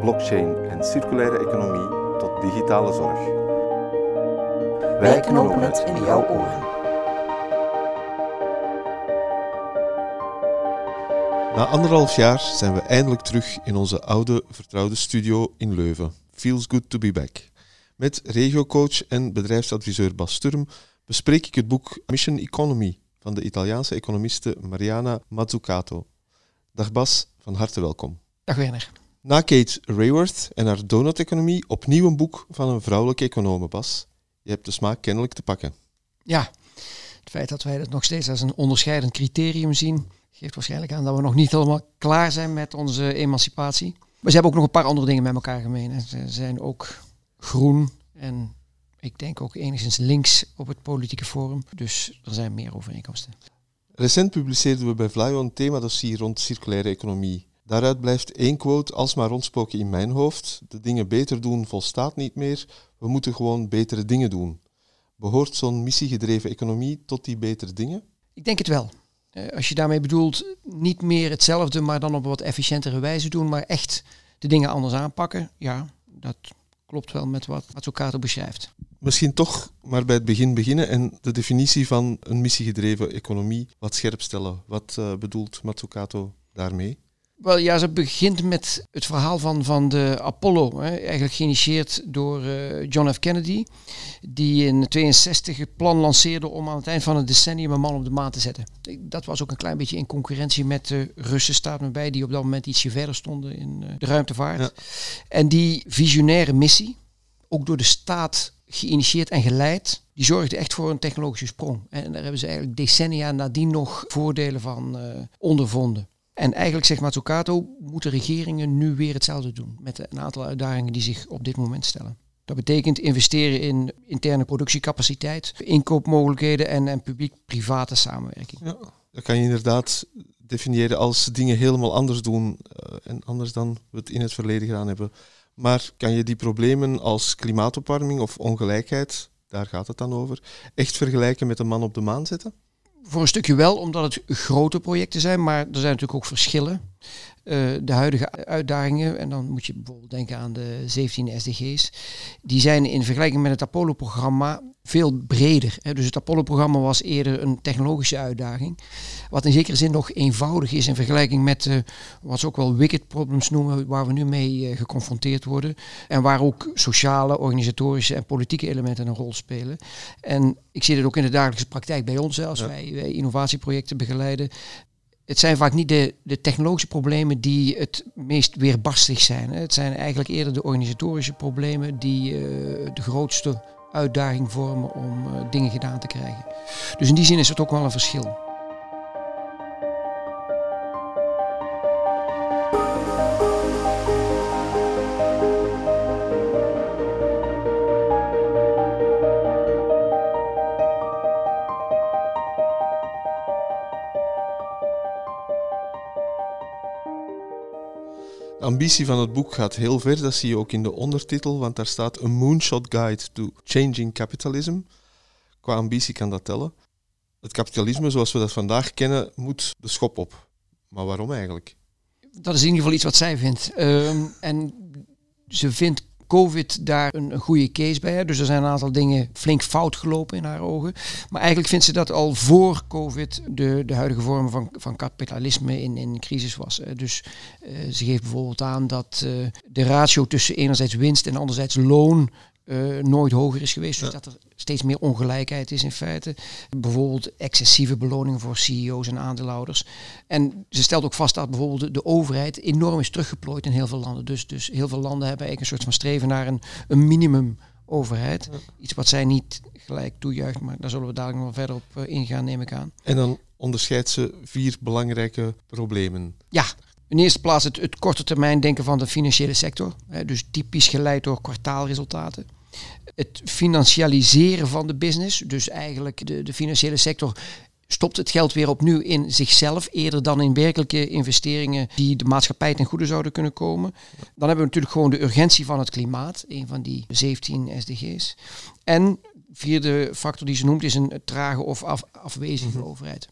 blockchain en circulaire economie tot digitale zorg. Wij knopen het in jouw oren. Na anderhalf jaar zijn we eindelijk terug in onze oude vertrouwde studio in Leuven. Feels good to be back. Met regiocoach en bedrijfsadviseur Bas Sturm bespreek ik het boek Mission Economy van de Italiaanse economiste Mariana Mazzucato. Dag Bas, van harte welkom. Dag Werner. Na Kate Rayworth en haar donut-economie opnieuw een boek van een vrouwelijke econoom, Bas. Je hebt de smaak kennelijk te pakken. Ja, het feit dat wij dat nog steeds als een onderscheidend criterium zien, geeft waarschijnlijk aan dat we nog niet helemaal klaar zijn met onze emancipatie. Maar ze hebben ook nog een paar andere dingen met elkaar gemeen. Ze zijn ook groen en ik denk ook enigszins links op het politieke forum. Dus er zijn meer overeenkomsten. Recent publiceerden we bij Vlaio een themadossier rond circulaire economie. Daaruit blijft één quote alsmaar rondspoken in mijn hoofd. De dingen beter doen volstaat niet meer. We moeten gewoon betere dingen doen. Behoort zo'n missiegedreven economie tot die betere dingen? Ik denk het wel. Eh, als je daarmee bedoelt, niet meer hetzelfde, maar dan op een wat efficiëntere wijze doen, maar echt de dingen anders aanpakken. Ja, dat klopt wel met wat Mazzucato beschrijft. Misschien toch maar bij het begin beginnen en de definitie van een missiegedreven economie wat scherp stellen. Wat uh, bedoelt Mazzucato daarmee? Wel ja, ze begint met het verhaal van, van de Apollo. Hè, eigenlijk geïnitieerd door uh, John F. Kennedy. Die in 62 het plan lanceerde om aan het eind van het decennium een man op de maan te zetten. Dat was ook een klein beetje in concurrentie met de Russen, staat me bij, die op dat moment ietsje verder stonden in uh, de ruimtevaart. Ja. En die visionaire missie, ook door de staat geïnitieerd en geleid, die zorgde echt voor een technologische sprong. En daar hebben ze eigenlijk decennia nadien nog voordelen van uh, ondervonden. En eigenlijk zegt Mazzucato, moeten regeringen nu weer hetzelfde doen met een aantal uitdagingen die zich op dit moment stellen. Dat betekent investeren in interne productiecapaciteit, inkoopmogelijkheden en, en publiek-private samenwerking. Ja, dat kan je inderdaad definiëren als dingen helemaal anders doen uh, en anders dan we het in het verleden gedaan hebben. Maar kan je die problemen als klimaatopwarming of ongelijkheid, daar gaat het dan over, echt vergelijken met een man op de maan zetten? Voor een stukje wel, omdat het grote projecten zijn, maar er zijn natuurlijk ook verschillen. Uh, de huidige uitdagingen, en dan moet je bijvoorbeeld denken aan de 17 SDG's, die zijn in vergelijking met het Apollo-programma veel breder. Hè. Dus het Apollo-programma was eerder een technologische uitdaging, wat in zekere zin nog eenvoudig is in vergelijking met uh, wat ze ook wel wicked problems noemen, waar we nu mee uh, geconfronteerd worden. En waar ook sociale, organisatorische en politieke elementen een rol spelen. En ik zie dit ook in de dagelijkse praktijk bij ons, als ja. wij, wij innovatieprojecten begeleiden het zijn vaak niet de, de technologische problemen die het meest weerbarstig zijn. Het zijn eigenlijk eerder de organisatorische problemen die uh, de grootste uitdaging vormen om uh, dingen gedaan te krijgen. Dus in die zin is het ook wel een verschil. Ambitie van het boek gaat heel ver, dat zie je ook in de ondertitel, want daar staat een moonshot guide to changing capitalism. Qua ambitie kan dat tellen. Het kapitalisme zoals we dat vandaag kennen moet de schop op. Maar waarom eigenlijk? Dat is in ieder geval iets wat zij vindt. Um, en ze vindt COVID daar een, een goede case bij. Dus er zijn een aantal dingen flink fout gelopen in haar ogen. Maar eigenlijk vindt ze dat al voor COVID de, de huidige vorm van, van kapitalisme in, in crisis was. Dus uh, ze geeft bijvoorbeeld aan dat uh, de ratio tussen enerzijds winst en anderzijds loon uh, nooit hoger is geweest. Dus ja. dat er steeds meer ongelijkheid is in feite. Bijvoorbeeld excessieve beloningen voor CEO's en aandeelhouders. En ze stelt ook vast dat bijvoorbeeld de, overheid enorm is teruggeplooid in heel veel landen. Dus, dus heel veel landen hebben eigenlijk een soort van streven naar een, een minimum overheid. Ja. Iets wat zij niet gelijk toejuicht, maar daar zullen we dadelijk nog verder op uh, ingaan, neem ik aan. En dan onderscheidt ze vier belangrijke problemen. Ja, In eerste plaats het, het korte termijn denken van de financiële sector. Hè, dus typisch geleid door kwartaalresultaten. Het financialiseren van de business. Dus eigenlijk de, de financiële sector stopt het geld weer opnieuw in zichzelf, eerder dan in werkelijke investeringen die de maatschappij ten goede zouden kunnen komen. Dan hebben we natuurlijk gewoon de urgentie van het klimaat, een van die 17 SDG's. En vierde factor die ze noemt is een trage of af, afwezige Mhm. overheid.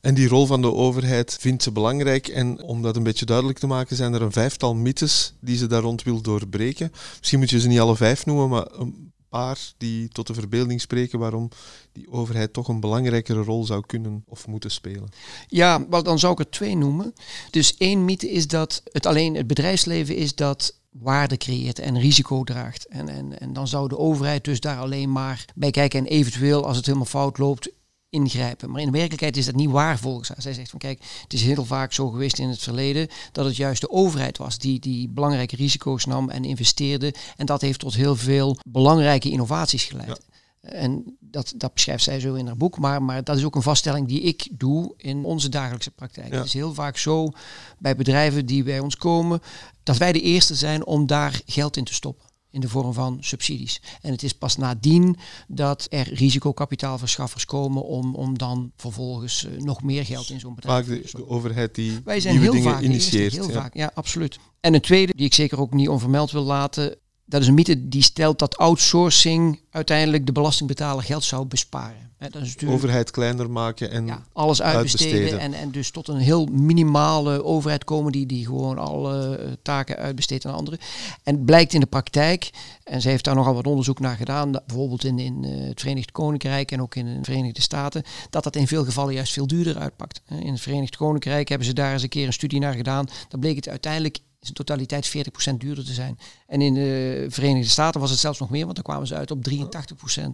En die rol van de overheid vindt ze belangrijk. En om dat een beetje duidelijk te maken, zijn er een vijftal mythes die ze daar rond wil doorbreken. Misschien moet je ze niet alle vijf noemen, maar een paar die tot de verbeelding spreken waarom die overheid toch een belangrijkere rol zou kunnen of moeten spelen. Ja, wel dan zou ik er twee noemen. Dus één mythe is dat het alleen het bedrijfsleven is dat waarde creëert en risico draagt. En, en, en dan zou de overheid dus daar alleen maar bij kijken en eventueel als het helemaal fout loopt ingrijpen. Maar in werkelijkheid is dat niet waar volgens haar. Zij zegt van kijk, het is heel vaak zo geweest in het verleden dat het juist de overheid was die die belangrijke risico's nam en investeerde. En dat heeft tot heel veel belangrijke innovaties geleid. Ja. En dat, dat beschrijft zij zo in haar boek. Maar, maar dat is ook een vaststelling die ik doe in onze dagelijkse praktijk. Ja. Het is heel vaak zo bij bedrijven die bij ons komen, dat wij de eerste zijn om daar geld in te stoppen. In de vorm van subsidies. En het is pas nadien dat er risicokapitaalverschaffers komen om, om dan vervolgens eh, nog meer geld in zo'n bedrijf Vaak te de, stoppen. de overheid die Wij zijn nieuwe heel dingen vaak eerste, heel ja. vaak, ja, absoluut. En een tweede, die ik zeker ook niet onvermeld wil laten, dat is een mythe die stelt dat outsourcing uiteindelijk de belastingbetaler geld zou besparen. Dat is Overheid kleiner maken en ja, alles uitbesteden, uitbesteden. En, en dus tot een heel minimale overheid komen die, die gewoon alle eh, taken uitbesteedt aan anderen. En het blijkt in de praktijk, en ze heeft daar nogal wat onderzoek naar gedaan, bijvoorbeeld in, in eh, het Verenigd Koninkrijk en ook in de Verenigde Staten, dat dat in veel gevallen juist veel duurder uitpakt. In het Verenigd Koninkrijk hebben ze daar eens een keer een studie naar gedaan. Dan bleek het uiteindelijk in zijn totaliteit 40% duurder te zijn. En in de Verenigde Staten was het zelfs nog meer, want dan kwamen ze uit op 83%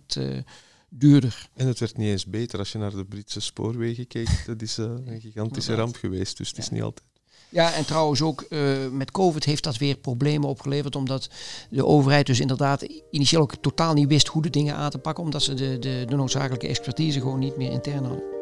eh, duurder. En het werd niet eens beter als je naar de Britse spoorwegen keek. Dat is eh, een gigantische ramp geweest, dus het is niet altijd. Ja, en trouwens ook eh, met COVID heeft dat weer problemen opgeleverd. Omdat de overheid dus inderdaad initieel ook totaal niet wist hoe de dingen aan te pakken. Omdat ze de, de, de noodzakelijke expertise gewoon niet meer intern hadden.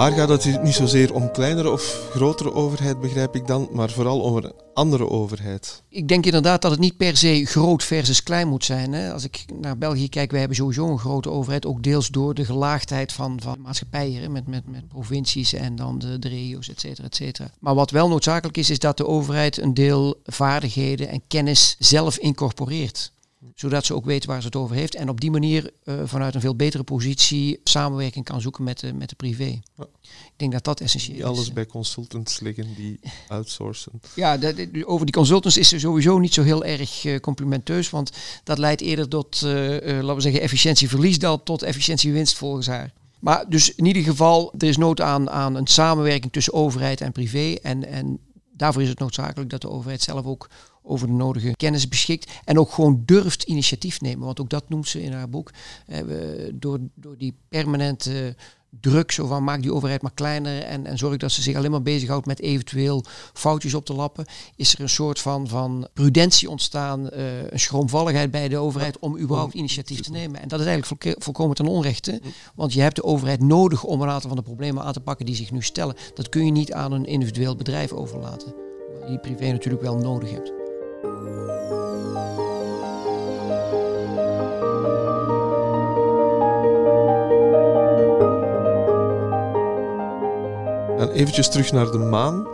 Haar gaat het niet zozeer om kleinere of grotere overheid, begrijp ik dan, maar vooral over een andere overheid. Ik denk inderdaad dat het niet per se groot versus klein moet zijn. Hè. Als ik naar België kijk, wij hebben sowieso een grote overheid. Ook deels door de gelaagdheid van, van de maatschappij hier. hè, Met, met, met provincies en dan de, de regio's, et cetera, et cetera. Maar wat wel noodzakelijk is, is dat de overheid een deel vaardigheden en kennis zelf incorporeert. Zodat ze ook weet waar ze het over heeft. En op die manier eh, vanuit een veel betere positie samenwerking kan zoeken met de, met de privé. Ja. Ik denk dat dat essentieel Die is. alles bij consultants liggen die outsourcen. Ja, dat- over die consultants is er sowieso niet zo heel erg eh, complimenteus, want dat leidt eerder tot, eh, eh, laten we zeggen, efficiëntieverlies dan tot efficiëntiewinst volgens haar. Maar dus in ieder geval, er is nood aan, aan een samenwerking tussen overheid en privé. En, en daarvoor is het noodzakelijk dat de overheid zelf ook over de nodige kennis beschikt. En ook gewoon durft initiatief nemen. Want ook dat noemt ze in haar boek. Eh, door, door die permanente druk, zo van maak die overheid maar kleiner en, en zorg dat ze zich alleen maar bezighoudt met eventueel foutjes op te lappen, is er een soort van, van prudentie ontstaan, eh, een schroomvalligheid bij de overheid om überhaupt initiatief te nemen. En dat is eigenlijk volkomen ten onrechte, want je hebt de overheid nodig om een aantal van de problemen aan te pakken die zich nu stellen. Dat kun je niet aan een individueel bedrijf overlaten, die privé natuurlijk wel nodig hebt. Dan terug naar de maan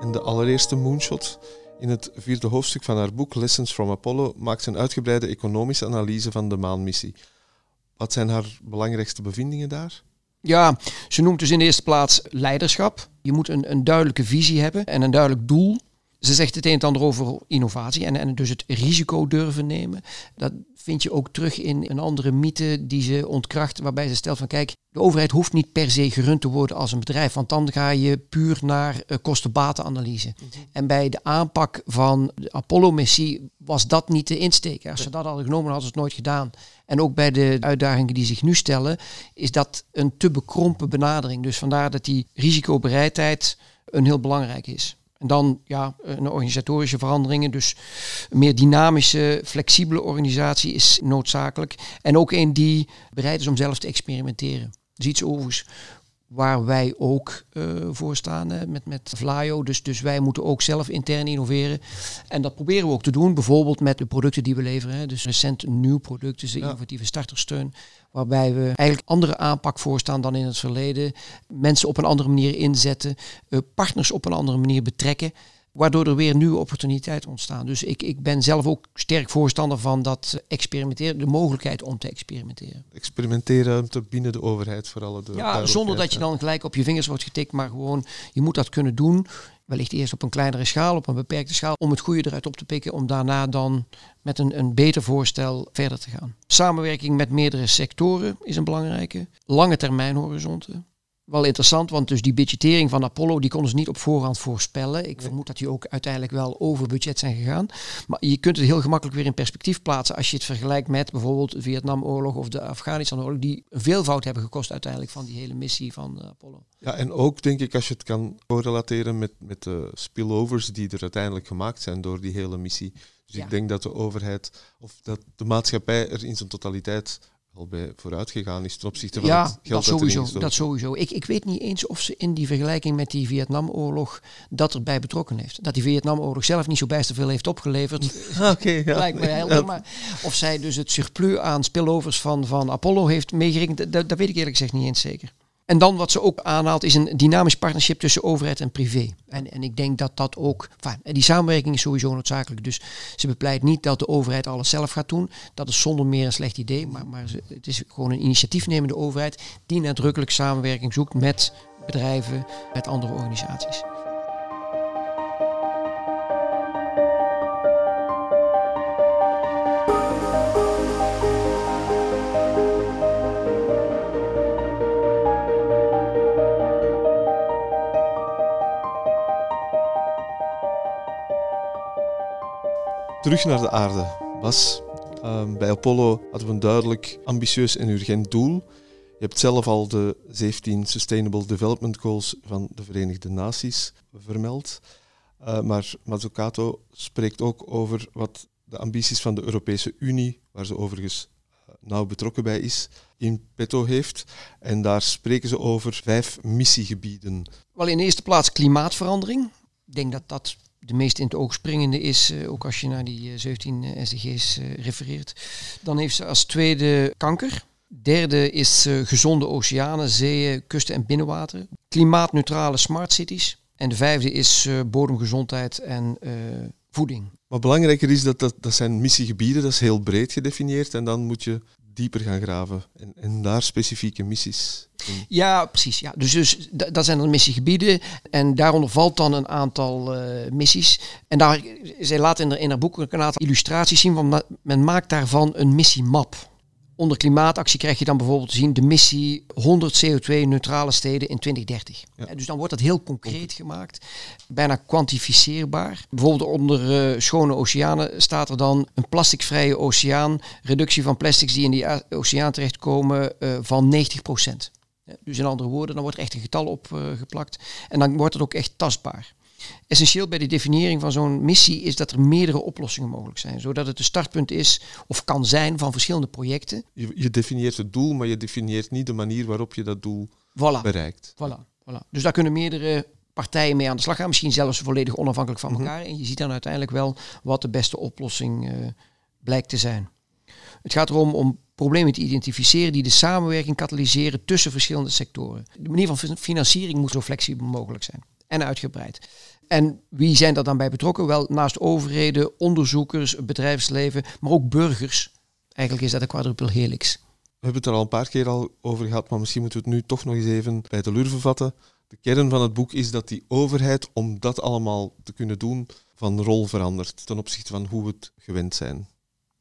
en de allereerste moonshot. In het vierde hoofdstuk van haar boek Lessons from Apollo maakt ze een uitgebreide economische analyse van de maanmissie. Wat zijn haar belangrijkste bevindingen daar? Ja, ze noemt dus in de eerste plaats leiderschap. Je moet een, een duidelijke visie hebben en een duidelijk doel. Ze zegt het een en ander over innovatie en, en dus het risico durven nemen. Dat vind je ook terug in een andere mythe die ze ontkracht, waarbij ze stelt van kijk, de overheid hoeft niet per se gerund te worden als een bedrijf, want dan ga je puur naar eh, kosten-batenanalyse. En bij de aanpak van de Apollo-missie was dat niet de insteek. Als ze dat hadden genomen, hadden ze het nooit gedaan. En ook bij de uitdagingen die zich nu stellen, is dat een te bekrompen benadering. Dus vandaar dat die risicobereidheid een heel belangrijk is. En dan ja, een organisatorische veranderingen. Dus een meer dynamische, flexibele organisatie is noodzakelijk. En ook een die bereid is om zelf te experimenteren. Dus iets overigens waar wij ook uh, voor staan hè, met, met Vlaio. Dus, dus wij moeten ook zelf intern innoveren. En dat proberen we ook te doen, bijvoorbeeld met de producten die we leveren. Hè. Dus recent nieuw product, dus de innovatieve startersteun. Waarbij we eigenlijk andere aanpak voorstaan dan in het verleden. Mensen op een andere manier inzetten, uh, partners op een andere manier betrekken waardoor er weer nieuwe opportuniteiten ontstaan. Dus ik, ik ben zelf ook sterk voorstander van dat experimenteren, de mogelijkheid om te experimenteren. Experimenteren binnen de overheid vooral. De ja, zonder dat je dan gelijk op je vingers wordt getikt, maar gewoon je moet dat kunnen doen. Wellicht eerst op een kleinere schaal, op een beperkte schaal, om het goede eruit op te pikken, om daarna dan met een, een beter voorstel verder te gaan. Samenwerking met meerdere sectoren is een belangrijke. Lange termijn horizonten wel interessant, want dus die budgettering van Apollo, die konden ze niet op voorhand voorspellen. Ik vermoed dat die ook uiteindelijk wel over budget zijn gegaan. Maar je kunt het heel gemakkelijk weer in perspectief plaatsen als je het vergelijkt met bijvoorbeeld de Vietnamoorlog of de Afghanistan-oorlog, die een veelvoud hebben gekost uiteindelijk van die hele missie van uh, Apollo. Ja, en ook denk ik als je het kan correlateren met, met de spillovers die er uiteindelijk gemaakt zijn door die hele missie. Dus ik denk dat de overheid of dat de maatschappij er in zijn totaliteit al bij vooruit gegaan is ten opzichte van ja, het geld dat sowieso. Dat sowieso. Ik, ik weet niet eens of ze in die vergelijking met die Vietnamoorlog dat erbij betrokken heeft. Dat die Vietnamoorlog zelf niet zo bijster veel heeft opgeleverd. Oké, ja. lijkt me helder. Maar of zij dus het surplus aan spillovers van, van Apollo heeft meegerekend, dat, dat weet ik eerlijk gezegd niet eens zeker. En dan wat ze ook aanhaalt is een dynamisch partnership tussen overheid en privé. En, en ik denk dat dat ook, die samenwerking is sowieso noodzakelijk. Dus ze bepleit niet dat de overheid alles zelf gaat doen. Dat is zonder meer een slecht idee. Maar, maar het is gewoon een initiatiefnemende overheid die nadrukkelijk samenwerking zoekt met bedrijven, met andere organisaties. Terug naar de aarde. Bas, ehm, bij Apollo hadden we een duidelijk ambitieus en urgent doel. Je hebt zelf al de 17 Sustainable Development Goals van de Verenigde Naties vermeld. Uh, maar Mazzucato spreekt ook over wat de ambities van de Europese Unie, waar ze overigens uh, nauw betrokken bij is, in petto heeft. En daar spreken ze over vijf missiegebieden. Wel in eerste plaats klimaatverandering. Ik denk dat dat de meest in het oog springende is, uh, ook als je naar die 17 uh, SDG's uh, refereert. Dan heeft ze als tweede kanker. Derde is gezonde oceanen, zeeën, kusten en binnenwater. Klimaatneutrale smart cities. En de vijfde is bodemgezondheid en voeding. Maar belangrijker is dat, dat dat zijn missiegebieden, dat is heel breed gedefinieerd. En dan moet je dieper gaan graven en, en daar specifieke missies. In. Ja, precies. Ja. Dus, dus dat zijn er missiegebieden en daaronder valt dan een aantal uh, missies. En daar, zij laat in, in haar boek een aantal illustraties zien, want men maakt daarvan een missiemap. Onder klimaatactie krijg je dan bijvoorbeeld te zien de missie 100 CO2-neutrale steden in 2030. Ja. Dus dan wordt dat heel concreet gemaakt, bijna kwantificeerbaar. Bijvoorbeeld onder uh, schone oceanen staat er dan een plasticvrije oceaan, reductie van plastics die in die oceaan terechtkomen uh, van 90% Dus in andere woorden, dan wordt er echt een getal op uh, geplakt en dan wordt het ook echt tastbaar. Essentieel bij de definiëring van zo'n missie is dat er meerdere oplossingen mogelijk zijn, zodat het een startpunt is of kan zijn van verschillende projecten. Je, je definieert het doel, maar je definieert niet de manier waarop je dat doel voilà. bereikt. Voilà. Voilà. Dus daar kunnen meerdere partijen mee aan de slag gaan, misschien zelfs volledig onafhankelijk van mhm. elkaar. En je ziet dan uiteindelijk wel wat de beste oplossing uh, blijkt te zijn. Het gaat erom om problemen te identificeren die de samenwerking katalyseren tussen verschillende sectoren. De manier van financiering moet zo flexibel mogelijk zijn en uitgebreid. En wie zijn er dan bij betrokken? Wel, naast overheden, onderzoekers, bedrijfsleven, maar ook burgers. Eigenlijk is dat een quadruple helix. We hebben het er al een paar keer al over gehad, maar misschien moeten we het nu toch nog eens even bij de lurven vatten. De kern van het boek is dat die overheid, om dat allemaal te kunnen doen, van rol verandert ten opzichte van hoe we het gewend zijn.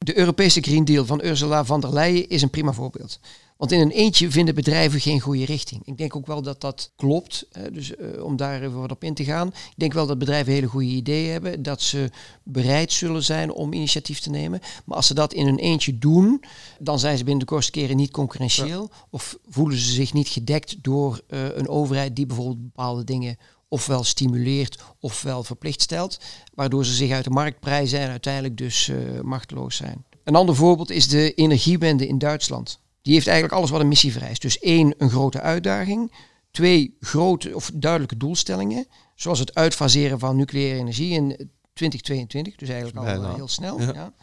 De Europese Green Deal van Ursula von der Leyen is een prima voorbeeld. Want in een eentje vinden bedrijven geen goede richting. Ik denk ook wel dat dat klopt. dus uh, om daar even wat op in te gaan. Ik denk wel dat bedrijven hele goede ideeën hebben. Dat ze bereid zullen zijn om initiatief te nemen. Maar als ze dat in een eentje doen, dan zijn ze binnen de kortste keren niet concurrentieel. Of voelen ze zich niet gedekt door uh, een overheid die bijvoorbeeld bepaalde dingen ofwel stimuleert ofwel verplicht stelt, waardoor ze zich uit de markt prijzen en uiteindelijk dus uh, machteloos zijn. Een ander voorbeeld is de energiewende in Duitsland. Die heeft eigenlijk alles wat een missie vereist. Dus één, een grote uitdaging. Twee, grote of duidelijke doelstellingen. Zoals het uitfaseren van nucleaire energie in 2022. Dus eigenlijk al eh, heel snel. Ja.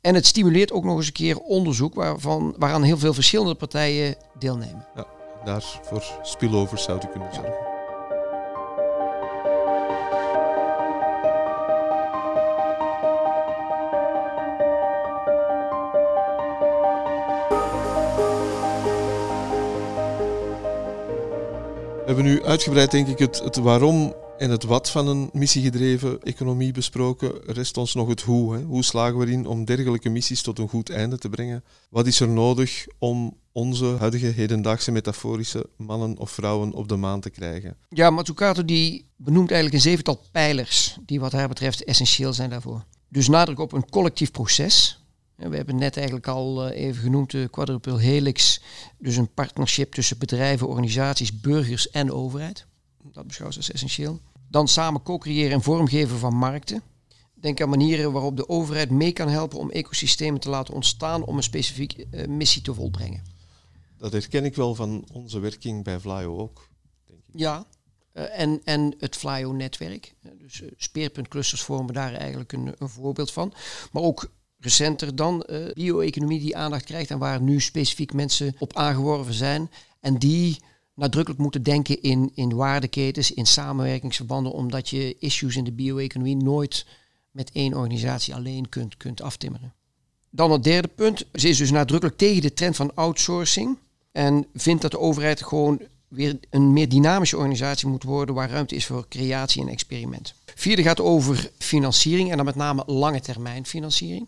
En het stimuleert ook nog eens een keer onderzoek waarvan, waaraan heel veel verschillende partijen deelnemen. Ja, daar voor spillovers zou je kunnen zorgen. Hebben nu uitgebreid, denk ik, het, het waarom en het wat van een missiegedreven economie besproken. Rest ons nog het hoe. Hè. Hoe slagen we erin om dergelijke missies tot een goed einde te brengen? Wat is er nodig om onze huidige hedendaagse metaforische mannen of vrouwen op de maan te krijgen? Ja, Matsukato die benoemt eigenlijk een zevental pijlers die wat haar betreft essentieel zijn daarvoor. Dus nadruk op een collectief proces. We hebben net eigenlijk al eh, even genoemd de quadruple helix. Dus een partnership tussen bedrijven, organisaties, burgers en overheid. Dat beschouwt als essentieel. Dan samen co-creëren en vormgeven van markten. Denk aan manieren waarop de overheid mee kan helpen om ecosystemen te laten ontstaan om een specifieke uh, missie te volbrengen. Dat herken ik wel van onze werking bij Flyo ook. Denk ik. Ja, uh, en, en het Flyo-netwerk. dus uh, speerpuntclusters vormen daar eigenlijk een, een, voorbeeld van. Maar ook recenter dan uh, bio-economie die aandacht krijgt en waar nu specifiek mensen op aangeworven zijn. En die nadrukkelijk moeten denken in, in waardeketens, in samenwerkingsverbanden, omdat je issues in de bio-economie nooit met één organisatie alleen kunt, kunt aftimmeren. Dan het derde punt. Ze is dus nadrukkelijk tegen de trend van outsourcing en vindt dat de overheid gewoon weer een meer dynamische organisatie moet worden waar ruimte is voor creatie en experiment. Vierde gaat over financiering en dan met name lange termijn financiering.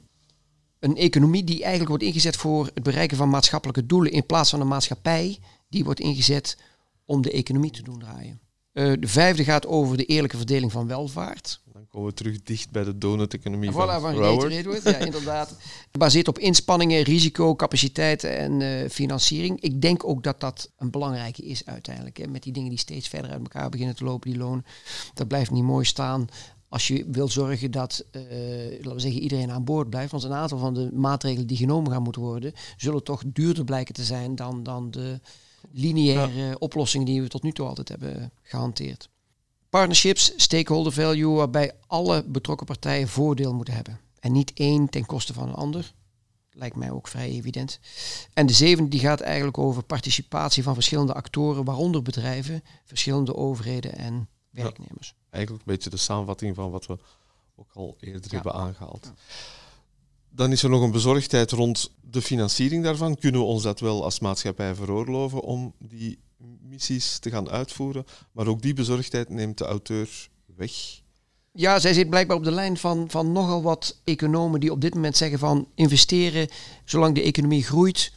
Een economie die eigenlijk wordt ingezet voor het bereiken van maatschappelijke doelen in plaats van een maatschappij die wordt ingezet om de economie te doen draaien. Uh, de vijfde gaat over de eerlijke verdeling van welvaart. Dan komen we terug dicht bij de donut-economie voilà, van, van Edward. Ja, inderdaad. Gebaseerd op inspanningen, risico, capaciteiten en uh, financiering. Ik denk ook dat dat een belangrijke is uiteindelijk. Hè. Met die dingen die steeds verder uit elkaar beginnen te lopen, die loon. Dat blijft niet mooi staan als je wil zorgen dat, uh, laten we zeggen, iedereen aan boord blijft. Want een aantal van de maatregelen die genomen gaan moeten worden, zullen toch duurder blijken te zijn dan, dan de lineaire oplossingen die we tot nu toe altijd hebben gehanteerd. Partnerships, stakeholder value, waarbij alle betrokken partijen voordeel moeten hebben. En niet één ten koste van een ander. Lijkt mij ook vrij evident. En de zevende die gaat eigenlijk over participatie van verschillende actoren, waaronder bedrijven, verschillende overheden en werknemers. eigenlijk een beetje de samenvatting van wat we ook al eerder hebben aangehaald. Dan is er nog een bezorgdheid rond de financiering daarvan. Kunnen we ons dat wel als maatschappij veroorloven om die missies te gaan uitvoeren? Maar ook die bezorgdheid neemt de auteur weg. Ja, zij zit blijkbaar op de lijn van, van nogal wat economen die op dit moment zeggen van investeren zolang de economie groeit,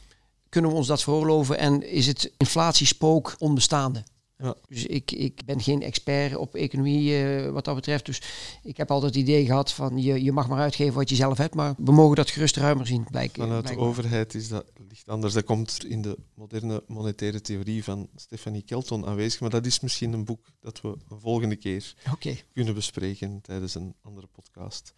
kunnen we ons dat veroorloven en is het inflatiespook onbestaande. Ja. Dus ik, ik ben geen expert op economie uh, wat dat betreft. Dus ik heb altijd het idee gehad van je, je mag maar uitgeven wat je zelf hebt. Maar we mogen dat gerust ruimer zien. Blijk, Vanuit de overheid is dat ligt anders. Dat komt in de moderne monetaire theorie van Stephanie Kelton aanwezig. Maar dat is misschien een boek dat we een volgende keer okay. kunnen bespreken tijdens een andere podcast.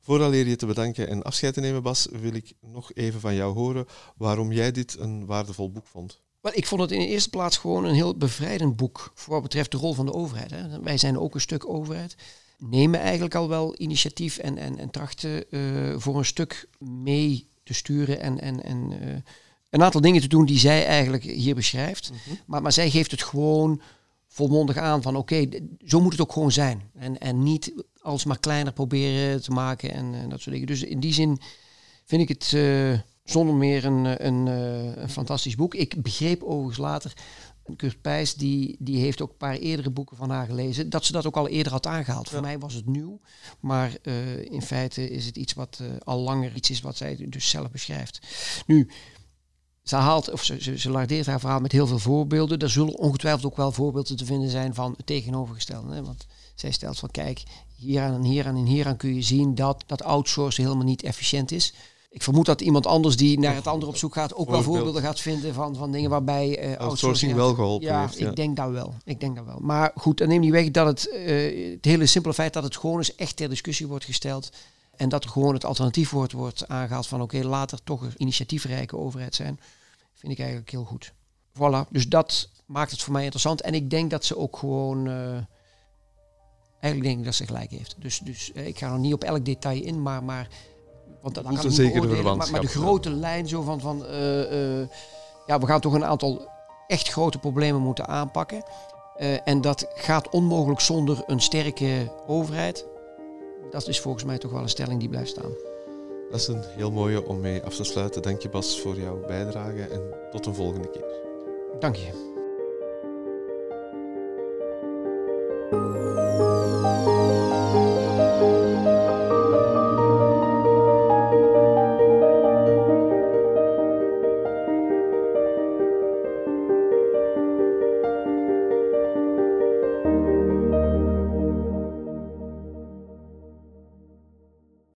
Vooraleer je te bedanken en afscheid te nemen, Bas, wil ik nog even van jou horen waarom jij dit een waardevol boek vond. Wel, ik vond het in de eerste plaats gewoon een heel bevrijdend boek voor wat betreft de rol van de overheid. Hè. Wij zijn ook een stuk overheid. Nemen eigenlijk al wel initiatief en, en, en trachten uh, voor een stuk mee te sturen en, en, en uh, een aantal dingen te doen die zij eigenlijk hier beschrijft. Mm -hmm. maar, maar zij geeft het gewoon volmondig aan van oké, okay, zo moet het ook gewoon zijn. En, en niet alsmaar kleiner proberen te maken en, en dat soort dingen. Dus in die zin vind ik het... Uh, zonder meer een, eh, een, eh, een, fantastisch boek. Ik begreep overigens later, Kurt Pijs, die, die heeft ook een paar eerdere boeken van haar gelezen, dat ze dat ook al eerder had aangehaald. Voor mij was het nieuw, maar uh, in feite is het iets wat uh, al langer iets is wat zij dus zelf beschrijft. Nu, ze haalt, of ze, ze, ze lardeert haar verhaal met heel veel voorbeelden. Er zullen ongetwijfeld ook wel voorbeelden te vinden zijn van het tegenovergestelde. Hè? Want zij stelt van kijk, hieraan en hieraan en hieraan kun je zien dat dat outsourcen helemaal niet efficiënt is. Ik vermoed dat iemand anders die naar het andere op zoek gaat ook wel Voorbeeld. voorbeelden gaat vinden van, van dingen waarbij eh Outsourcing wel geholpen ja, heeft. Ja. ik denk dat wel. Ik denk dat wel. Maar goed, dan neem niet weg dat het, eh, het hele simpele feit dat het gewoon eens echt ter discussie wordt gesteld. En dat er gewoon het alternatief wordt, wordt aangehaald van oké, later toch een initiatiefrijke overheid zijn. Vind ik eigenlijk heel goed. Voilà, dus dat maakt het voor mij interessant. En ik denk dat ze ook gewoon... eh, eigenlijk denk ik dat ze gelijk heeft. Dus, dus ik ga nog niet op elk detail in, maar... maar want dat moet een zekere verband. Maar, de grote lijn zo van, van eh, eh, ja, we gaan toch een aantal echt grote problemen moeten aanpakken. Eh, en dat gaat onmogelijk zonder een sterke overheid. Dat is volgens mij toch wel een stelling die blijft staan. Dat is een heel mooie om mee af te sluiten. Dank je Bas voor jouw bijdrage en tot een volgende keer. Dank je.